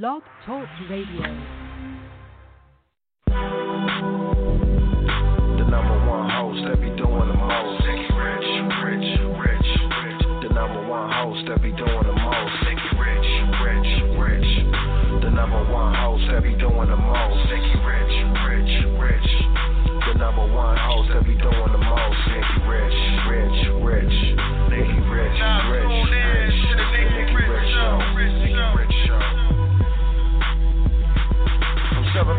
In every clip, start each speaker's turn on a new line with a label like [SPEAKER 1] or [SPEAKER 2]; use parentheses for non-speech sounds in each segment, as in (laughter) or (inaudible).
[SPEAKER 1] Blog Talk Radio.
[SPEAKER 2] The number one host that be doing the most. Rich, rich, rich, rich. The number one host that be doing the most. Rich, rich, rich. The number one host that be doing the most. Rich, rich, rich. The number one host that be doing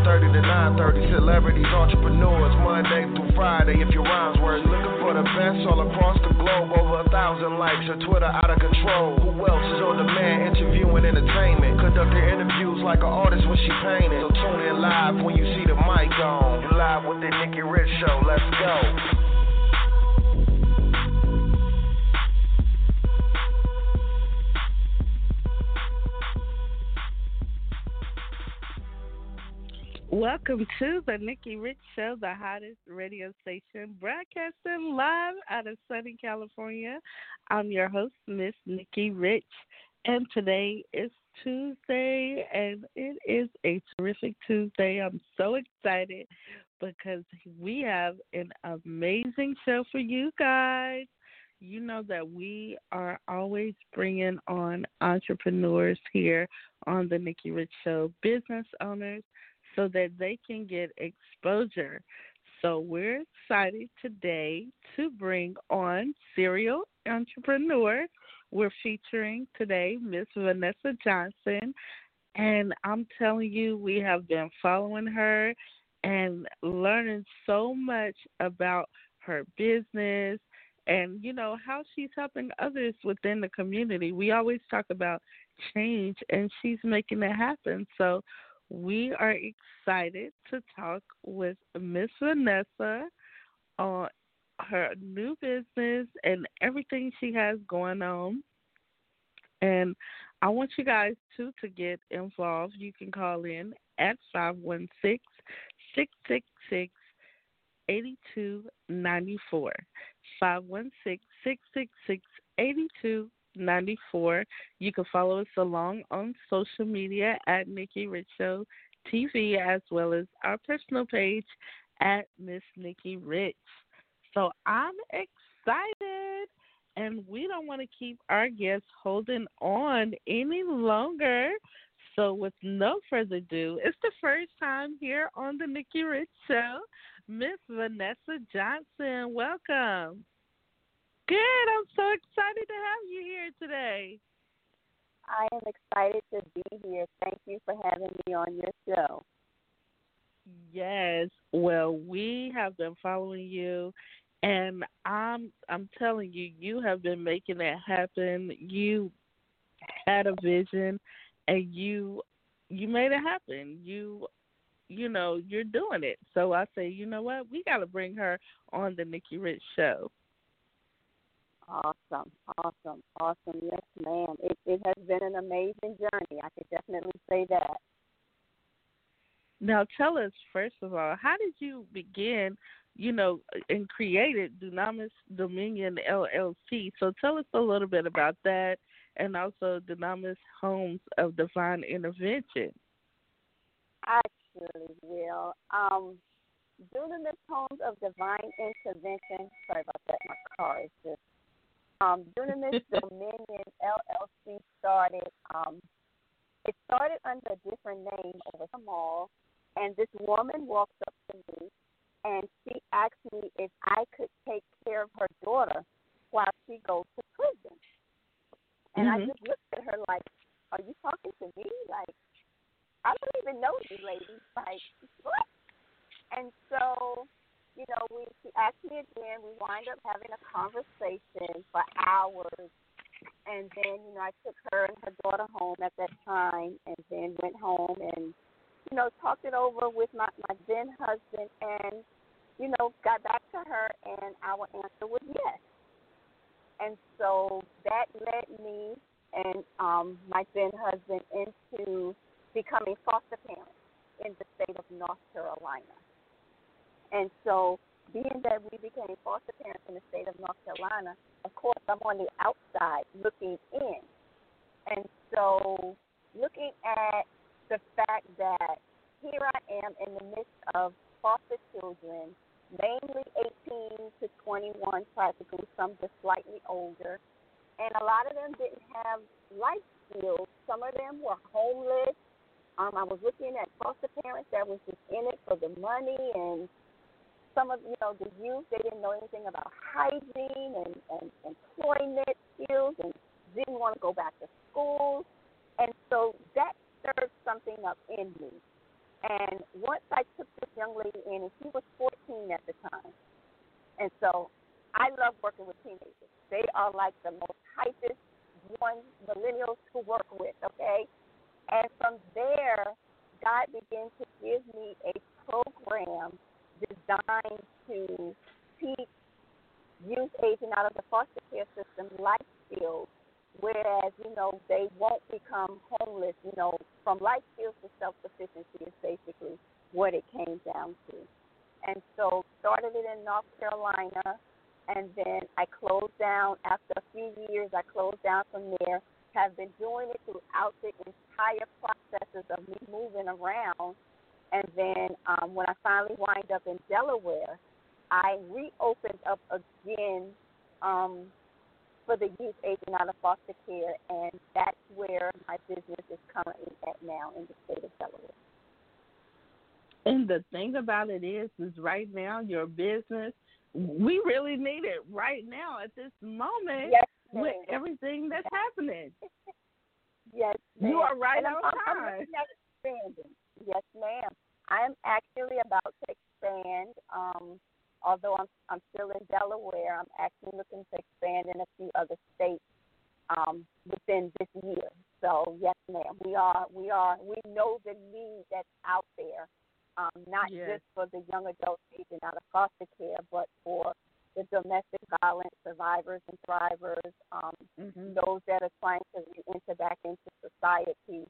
[SPEAKER 2] 7:30 to 9:30, celebrities, entrepreneurs, Monday through Friday. If your rhymes were looking for the best all across the globe, over a thousand likes, your Twitter out of control. Who else is on demand interviewing entertainment? Conducting interviews like an artist when she painted. So tune in live when you see the mic on. You live with the Nikki Rich Show. Let's go.
[SPEAKER 3] Welcome to the Nikki Rich Show, the hottest radio station broadcasting live out of sunny California. I'm your host, Miss Nikki Rich, and today is Tuesday, and it is a terrific Tuesday. I'm so excited because we have an amazing show for you guys. You know that we are always bringing on entrepreneurs here on the Nikki Rich Show, business owners so that they can get exposure. So we're excited today to bring on serial entrepreneur. We're featuring today Miss Vanessa Johnson, and I'm telling you, we have been following her and learning so much about her business and you know how she's helping others within the community. We always talk about change, and she's making it happen. So we are excited to talk with Miss Vanessa on her new business and everything she has going on. And I want you guys too to get involved. You can call in at 516 666 8294. 516 666 8294. 94. You can follow us along on social media at Nikki Rich Show TV as well as our personal page at Miss Nikki Rich. So I'm excited and we don't want to keep our guests holding on any longer. So with no further ado, it's the first time here on the Nikki Rich Show. Miss Vanessa Johnson, welcome. Good. I'm so excited to have you here today.
[SPEAKER 4] I am excited to be here. Thank you for having me on your show.
[SPEAKER 3] Yes. Well, we have been following you and I'm I'm telling you you have been making it happen. You had a vision and you you made it happen. You you know, you're doing it. So I say, you know what? We got to bring her on the Nikki Rich show.
[SPEAKER 4] Awesome, awesome, awesome. Yes, ma'am. It it has been an amazing journey. I can definitely say that.
[SPEAKER 3] Now, tell us first of all, how did you begin? You know, and created Dunamis Dominion LLC. So tell us a little bit about that, and also Dunamis Homes of Divine Intervention.
[SPEAKER 4] I surely will. Um, Dunamis Homes of Divine Intervention. Sorry about that. My car is just um, Dunamis Dominion LLC started. Um, it started under a different name over the mall, and this woman walks up to me and she asked me if I could take care of her daughter while she goes to prison. And
[SPEAKER 3] mm-hmm.
[SPEAKER 4] I just looked at her like, "Are you talking to me? Like, I don't even know you, lady. Like, what?" And so you know, we she asked me again. We wind up having a conversation for hours, and then you know I took her and her daughter home at that time, and then went home and you know talked it over with my my then husband, and you know got back to her, and our answer was yes. And so that led me and um, my then husband into becoming foster parents in the state of North Carolina. And so, being that we became foster parents in the state of North Carolina, of course, I'm on the outside looking in. And so, looking at the fact that here I am in the midst of foster children, mainly 18 to 21, practically, some just slightly older. And a lot of them didn't have life skills. Some of them were homeless. Um, I was looking at foster parents that was just in it for the money, and some of you know the youth they didn't know anything about hygiene and, and employment skills, and didn't want to go back to school. And so that stirred something up in me. And once I took this young lady in, and she was 14 at the time, and so I love working with teenagers. They are like the most hypest ones millennials to work with, okay? And from there, God began to give me a program designed to teach youth aging out of the foster care system life skills, whereas, you know, they won't become homeless. You know, from life skills to self sufficiency is basically what it came down to. And so started it in North Carolina and then I closed down after a few years. I closed down from there. Have been doing it throughout the entire processes of me moving around, and then um, when I finally wind up in Delaware, I reopened up again um, for the youth aging out of foster care, and that's where my business is currently at now in the state of Delaware.
[SPEAKER 3] And the thing about it is, is right now your business we really need it right now at this moment
[SPEAKER 4] yes,
[SPEAKER 3] with everything that's happening. (laughs)
[SPEAKER 4] Yes,
[SPEAKER 3] ma'am. you are right
[SPEAKER 4] and
[SPEAKER 3] on
[SPEAKER 4] I'm,
[SPEAKER 3] time.
[SPEAKER 4] I'm. Yes, ma'am. I am actually about to expand. Um, although I'm I'm still in Delaware, I'm actually looking to expand in a few other states um, within this year. So yes, ma'am, we are we are we know the need that's out there um, not
[SPEAKER 3] yes.
[SPEAKER 4] just for the young adults aging out of foster care, but for the domestic violence survivors and thrivers, um,
[SPEAKER 3] mm-hmm.
[SPEAKER 4] those that are trying to enter back into society.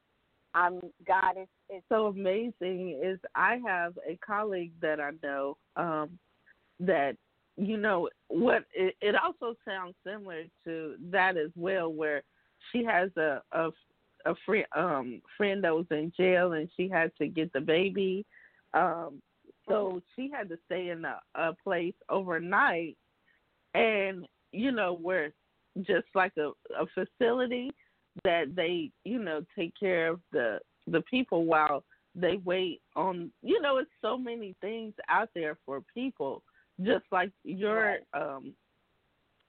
[SPEAKER 4] Um, God is, is
[SPEAKER 3] so amazing. Is I have a colleague that I know um, that you know what it, it also sounds similar to that as well, where she has a a, a friend um, friend that was in jail and she had to get the baby um, so she had to stay in a, a place overnight, and you know where just like a, a facility that they you know take care of the the people while they wait on you know it's so many things out there for people just like your um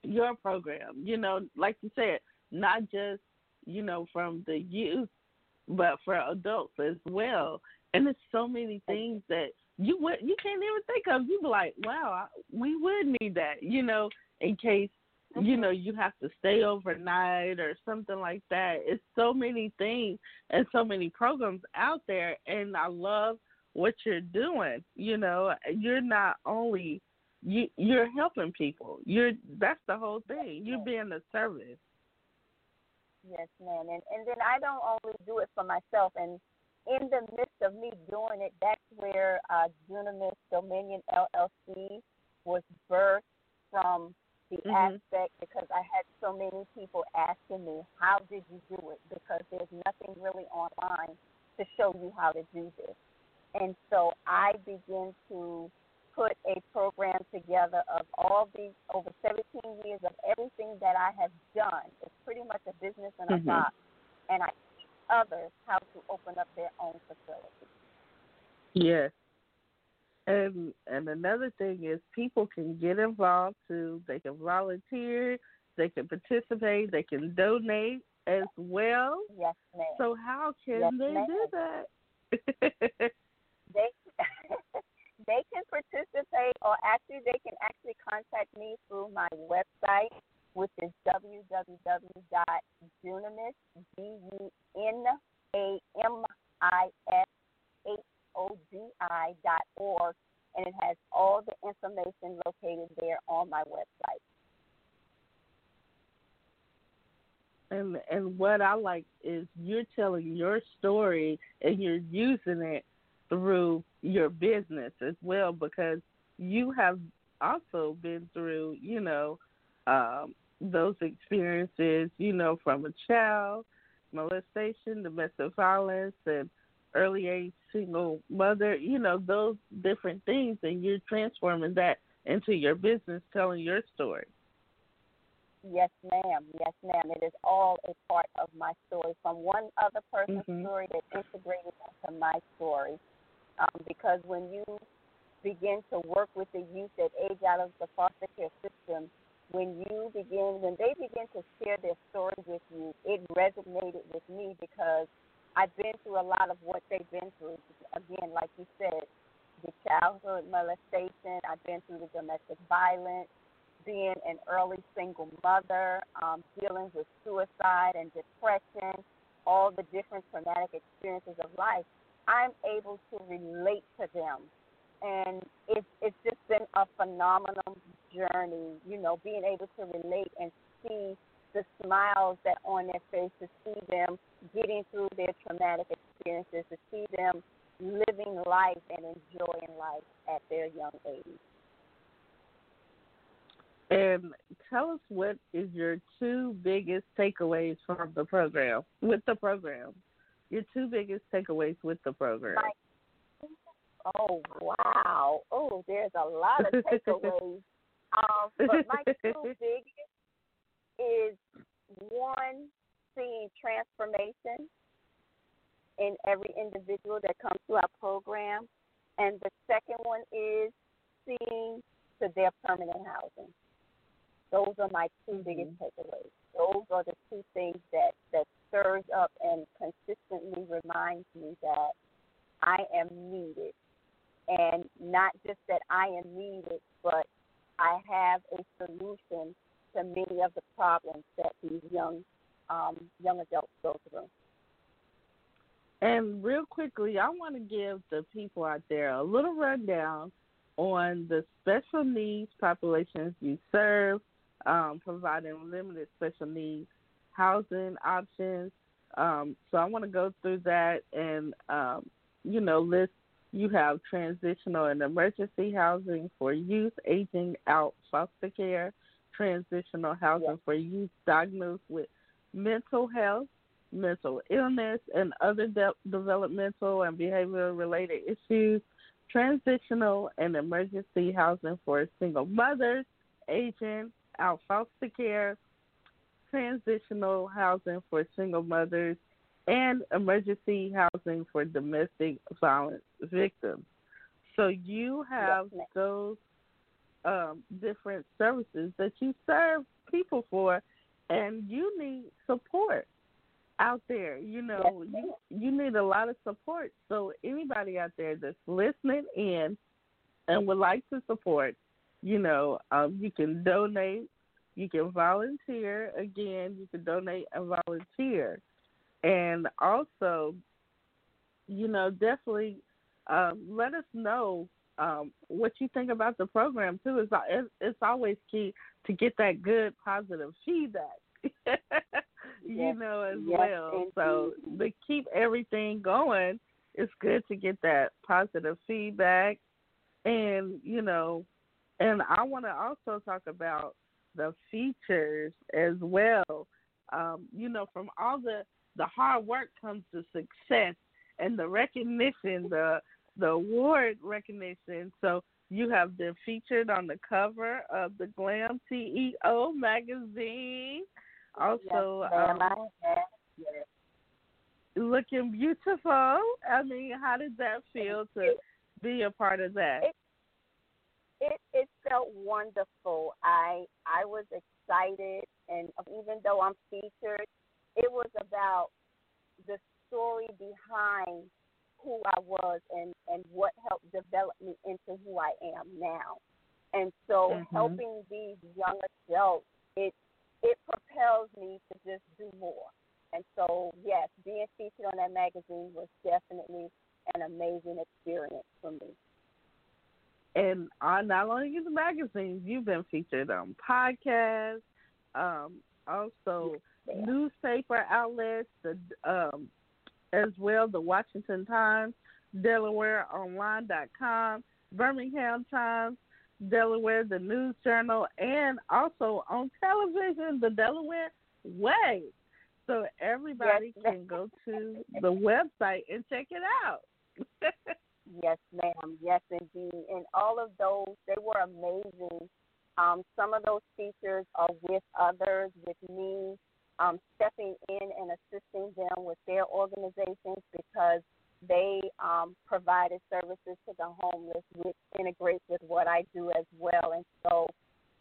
[SPEAKER 3] your program you know like you said not just you know from the youth but for adults as well and there's so many things that you would you can't even think of. You'd be like, wow, we would need that, you know, in case. You know you have to stay overnight or something like that. It's so many things and so many programs out there, and I love what you're doing. You know, you're not only you you're helping people. You're that's the whole thing. You're being a service.
[SPEAKER 4] Yes, ma'am. And and then I don't only do it for myself and in the midst of me doing it, that's where uh, Dunamis Dominion LLC was birthed from the
[SPEAKER 3] mm-hmm.
[SPEAKER 4] aspect because I had so many people asking me, How did you do it? Because there's nothing really online to show you how to do this. And so I began to put a program together of all these over 17 years of everything that I have done. It's pretty much a business in a
[SPEAKER 3] mm-hmm.
[SPEAKER 4] box. And I teach others how to open up their own facility.
[SPEAKER 3] Yes. And and another thing is people can get involved too. They can volunteer, they can participate, they can donate as well.
[SPEAKER 4] Yes, ma'am.
[SPEAKER 3] So how can
[SPEAKER 4] yes,
[SPEAKER 3] they
[SPEAKER 4] ma'am.
[SPEAKER 3] do that?
[SPEAKER 4] they (laughs) they can participate or actually they can actually contact me through my website which is www.dunamis, dot org, and it has all the information located there on my website.
[SPEAKER 3] And and what I like is you're telling your story and you're using it through your business as well because you have also been through, you know, um, those experiences, you know, from a child, molestation, domestic violence, and early age single mother, you know, those different things, and you're transforming that into your business, telling your story.
[SPEAKER 4] Yes, ma'am. Yes, ma'am. It is all a part of my story, from one other person's
[SPEAKER 3] mm-hmm.
[SPEAKER 4] story that integrated into my story. Um, because when you begin to work with the youth that age out of the foster care system, when you begin, when they begin to share their story with you, it resonated with me because I've been through a lot of what they've been through. Again, like you said, the childhood molestation. I've been through the domestic violence, being an early single mother, um, dealing with suicide and depression, all the different traumatic experiences of life. I'm able to relate to them and it's it's just been a phenomenal journey. You know, being able to relate and see the smiles that on their face, to see them getting through their traumatic experiences, to see them living life and enjoying life at their young age.
[SPEAKER 3] And tell us what is your two biggest takeaways from the program with the program. Your two biggest takeaways with the program.
[SPEAKER 4] Oh wow! Oh, there's a lot of takeaways. (laughs) um, but my two biggest is one seeing transformation in every individual that comes to our program, and the second one is seeing to their permanent housing. Those are my 2
[SPEAKER 3] mm-hmm.
[SPEAKER 4] biggest takeaways. Those are the two things that that stirs up and consistently reminds me that I am needed and not just that I am needed, but I have a solution to many of the problems that these young um, young adults go through.
[SPEAKER 3] And real quickly, I want to give the people out there a little rundown on the special needs populations you serve, um, providing limited special needs housing options. Um, so I want to go through that and, um, you know, list you have transitional and emergency housing for youth aging out foster care, transitional housing yes. for youth diagnosed with mental health, mental illness, and other de- developmental and behavioral related issues, transitional and emergency housing for single mothers, aging out foster care, transitional housing for single mothers and emergency housing for domestic violence victims. So you have yes, those um, different services that you serve people for, and you need support out there. You know, you you need a lot of support. So anybody out there that's listening in and would like to support, you know, um, you can donate, you can volunteer. Again, you can donate and volunteer and also, you know, definitely um, let us know um, what you think about the program too. It's it's always key to get that good positive feedback. (laughs) you
[SPEAKER 4] yes.
[SPEAKER 3] know as
[SPEAKER 4] yes,
[SPEAKER 3] well. So to keep everything going, it's good to get that positive feedback, and you know, and I want to also talk about the features as well. Um, you know, from all the the hard work comes the success and the recognition, the the award recognition. So you have been featured on the cover of the Glam CEO magazine. Also,
[SPEAKER 4] yes,
[SPEAKER 3] um,
[SPEAKER 4] yes.
[SPEAKER 3] looking beautiful. I mean, how did that feel to
[SPEAKER 4] it,
[SPEAKER 3] be a part of that?
[SPEAKER 4] It, it it felt wonderful. I I was excited, and even though I'm featured, it was about the story behind who I was and and what helped develop me into who I am now. And so
[SPEAKER 3] mm-hmm.
[SPEAKER 4] helping these young adults, it it propels me to just do more. And so yes, being featured on that magazine was definitely an amazing experience for me.
[SPEAKER 3] And on not only in the magazines, you've been featured on podcasts, um, also newspaper outlets, the um, as well the Washington Times, DelawareOnline.com, Birmingham Times, Delaware, the News Journal, and also on television, the Delaware Way. so everybody
[SPEAKER 4] Yes,
[SPEAKER 3] can go to the website and check it out. (laughs)
[SPEAKER 4] Yes, ma'am. Yes, indeed. And all of those, they were amazing. Um, some of those features are with others, with me, um, stepping in and assisting them with their organizations because they um, provided services to the homeless, which integrates with what I do as well. And so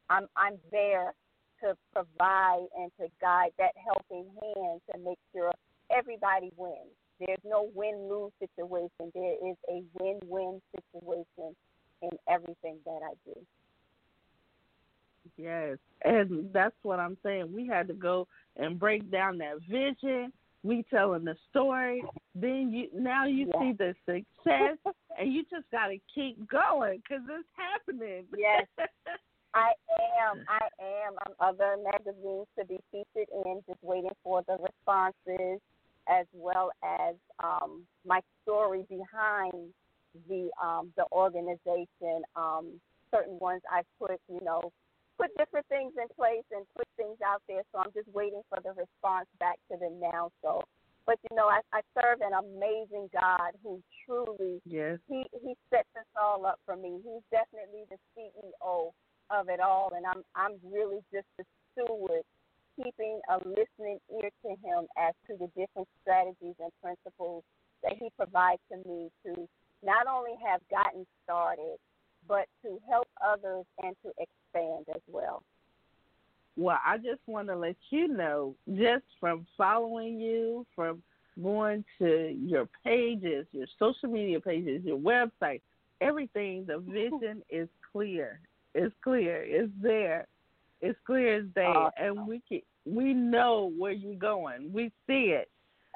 [SPEAKER 4] I'm I'm there to provide and to guide that helping hand to make sure everybody wins. There's no win lose situation. There is a win win situation in everything that I do.
[SPEAKER 3] Yes, and that's what I'm saying. We had to go and break down that vision. We telling the story. Then you now you see the success, (laughs) and you just got to keep going because it's happening.
[SPEAKER 4] Yes. (laughs) I am. I am. I'm other magazines to be featured in, just waiting for the responses, as well as um, my story behind the um, the organization. Um, certain ones I've put, you know, put different things in place and put things out there. So I'm just waiting for the response back to them now. So, but you know, I, I serve an amazing God who truly
[SPEAKER 3] yes.
[SPEAKER 4] he he sets this all up for me. He's definitely the CEO of it all, and I'm I'm really just the steward, keeping a listening ear to him as to the different strategies and principles that he provides to me to not only have gotten started, but to help others and to expand as well.
[SPEAKER 3] Well, I just want to let you know, just from following you, from going to your pages, your social media pages, your website, everything, the (laughs) vision is clear. It's clear. It's there. It's clear as day,
[SPEAKER 4] Awesome.
[SPEAKER 3] and we can, we know where you're going. We see it,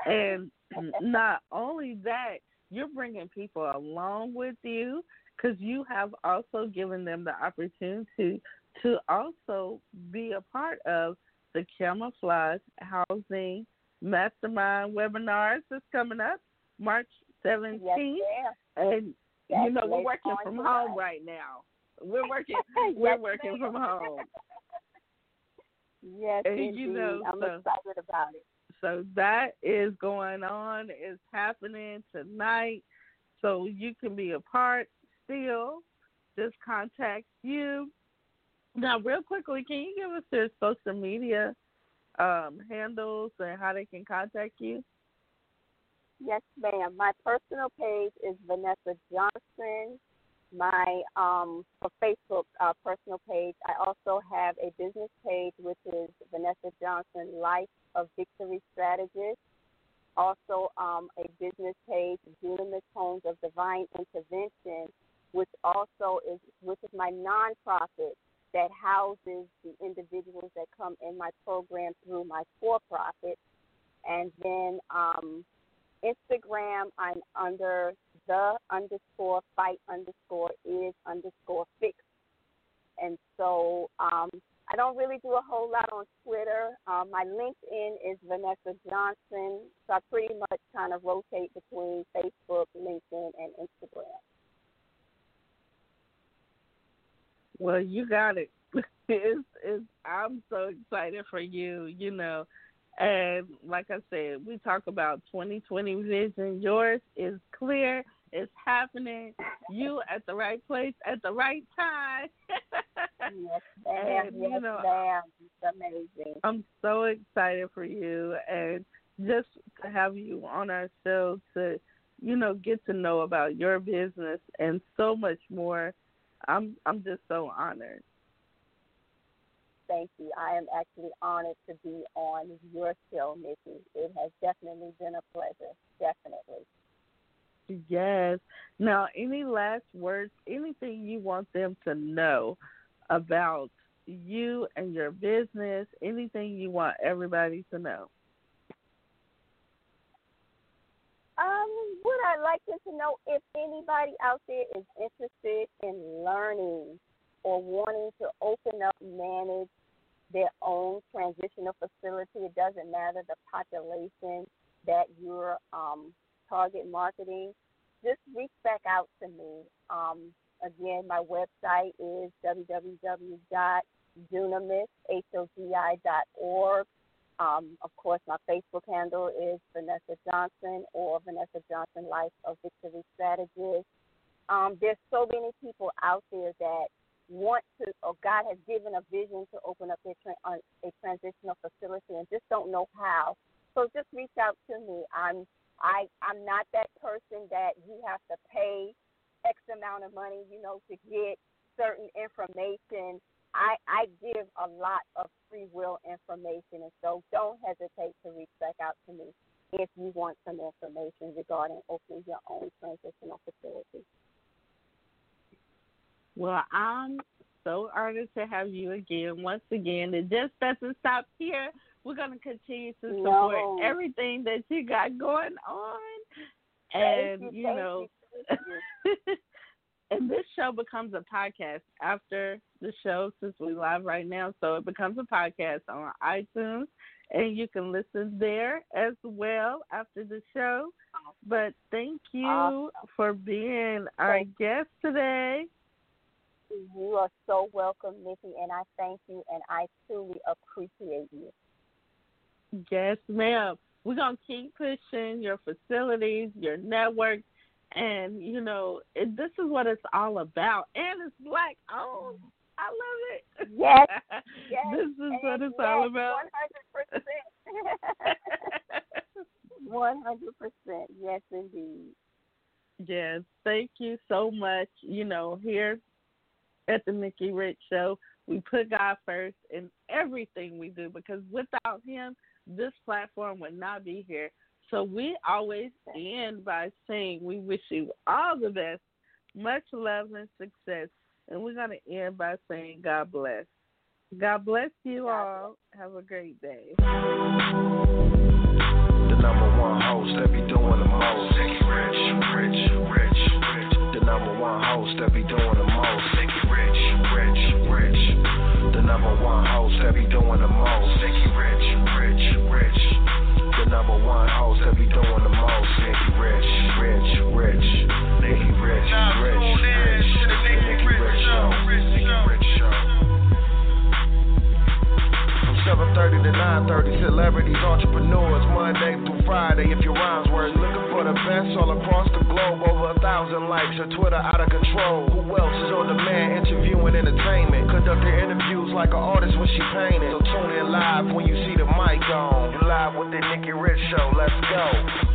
[SPEAKER 3] and (laughs) not only that, you're bringing people along with you because you have also given them the opportunity to also be a part of the camouflage housing mastermind webinars that's coming up March 17th.
[SPEAKER 4] Yes.
[SPEAKER 3] And you know we're working from home right now. We're (laughs) working. we're
[SPEAKER 4] Yes,
[SPEAKER 3] working
[SPEAKER 4] ma'am.
[SPEAKER 3] from home.
[SPEAKER 4] Yes,
[SPEAKER 3] And
[SPEAKER 4] indeed.
[SPEAKER 3] you know,
[SPEAKER 4] I'm
[SPEAKER 3] so-
[SPEAKER 4] excited about it.
[SPEAKER 3] So that is going on. It's happening tonight. So you can be a part still. Just contact you. Now, real quickly, can you give us their social media um, handles and how they can contact you?
[SPEAKER 4] Yes, ma'am. My personal page is Vanessa Johnson. My um, Facebook uh, personal page, I also have a business page which is Vanessa Johnson Life of Victory Strategist. Also, um, a business page, Dunamis Homes of Divine Intervention, which also is which is my nonprofit that houses the individuals that come in my program through my for-profit. And then um, Instagram, I'm under the underscore fight underscore is underscore fix. And so um, I don't really do a whole lot on Twitter. Um, my LinkedIn is Vanessa Johnson. So I pretty much kind of rotate between Facebook, LinkedIn, and Instagram.
[SPEAKER 3] Well, you got it. (laughs) It's, it's, I'm so excited for you, you know. And like I said, we talk about 2020 vision. Yours is clear. It's happening. You at the right place at the right time.
[SPEAKER 4] Yes, (laughs) ma'am.
[SPEAKER 3] And,
[SPEAKER 4] yes,
[SPEAKER 3] you know,
[SPEAKER 4] ma'am. It's amazing.
[SPEAKER 3] I'm so excited for you and just to have you on our show to, you know, get to know about your business and so much more. I'm I'm just so honored.
[SPEAKER 4] Thank you. I am actually honored to be on your show, Nikki. It has definitely been a pleasure. Definitely.
[SPEAKER 3] Yes. Now, any last words, anything you want them to know about you and your business, anything you want everybody to know?
[SPEAKER 4] Um, would I like them to know if anybody out there is interested in learning or wanting to open up, manage their own transitional facility? It doesn't matter the population that you're um, target marketing. Just reach back out to me. Um, again, my website is www.dunamis.org. Um, of course, my Facebook handle is Vanessa Johnson or Vanessa Johnson Life of Victory Strategist. Um, there's so many people out there that want to, or God has given a vision to open up tra- uh, a transitional facility and just don't know how. So just reach out to me. I'm I I'm not that person that you have to pay X amount of money, you know, to get certain information. I I give a lot of free will information, and so don't hesitate to reach back out to me if you want some information regarding opening your own transitional facility.
[SPEAKER 3] Well, I'm so honored to have you again. Once again, it just doesn't stop here. We're going to continue to support
[SPEAKER 4] no.
[SPEAKER 3] everything that you got going on. And,
[SPEAKER 4] you,
[SPEAKER 3] you know,
[SPEAKER 4] you. (laughs)
[SPEAKER 3] and this show becomes a podcast after the show since we live right now. So it becomes a podcast on iTunes and you can listen there as well after the show. But thank you
[SPEAKER 4] awesome.
[SPEAKER 3] for being our guest today.
[SPEAKER 4] You are so welcome, Nikki, and I thank you and I truly appreciate you.
[SPEAKER 3] Yes, ma'am. We're gonna keep pushing your facilities, your network, and you know it, this is what it's all about. And it's black owned. I love it.
[SPEAKER 4] Yes, (laughs) yes.
[SPEAKER 3] this is what it's
[SPEAKER 4] yes,
[SPEAKER 3] all about.
[SPEAKER 4] One hundred percent. (laughs) One hundred percent. Yes, indeed.
[SPEAKER 3] Yes, thank you so much. You know, here at the Nikki Rich Show, we put God first in everything we do because without Him, this platform would not be here. So we always end by saying we wish you all the best, much love and success. And we're going to end by saying God bless. God bless you all. Have a great day.
[SPEAKER 2] The number one host that be doing the most. Rich, rich, rich, rich. The number one host that be doing the most. Rich, rich, rich. The number one host that be doing the most. Rich, rich, rich. Number one host that be doing the most. Nikki Rich, Rich, Rich. Nikki Rich, Rich, Rich. The Nikki Rich Show. Nikki Rich Show. From 7:30 to 9:30, celebrities, entrepreneurs, Monday through Friday. If your rhymes were looking for the best all across the globe, over a thousand likes, your Twitter out of control. Who else is on demand, interviewing entertainment, interviews like an artist when she painted. So tune in live when you see the mic on. You live with the Nikki Rich Show. Let's go.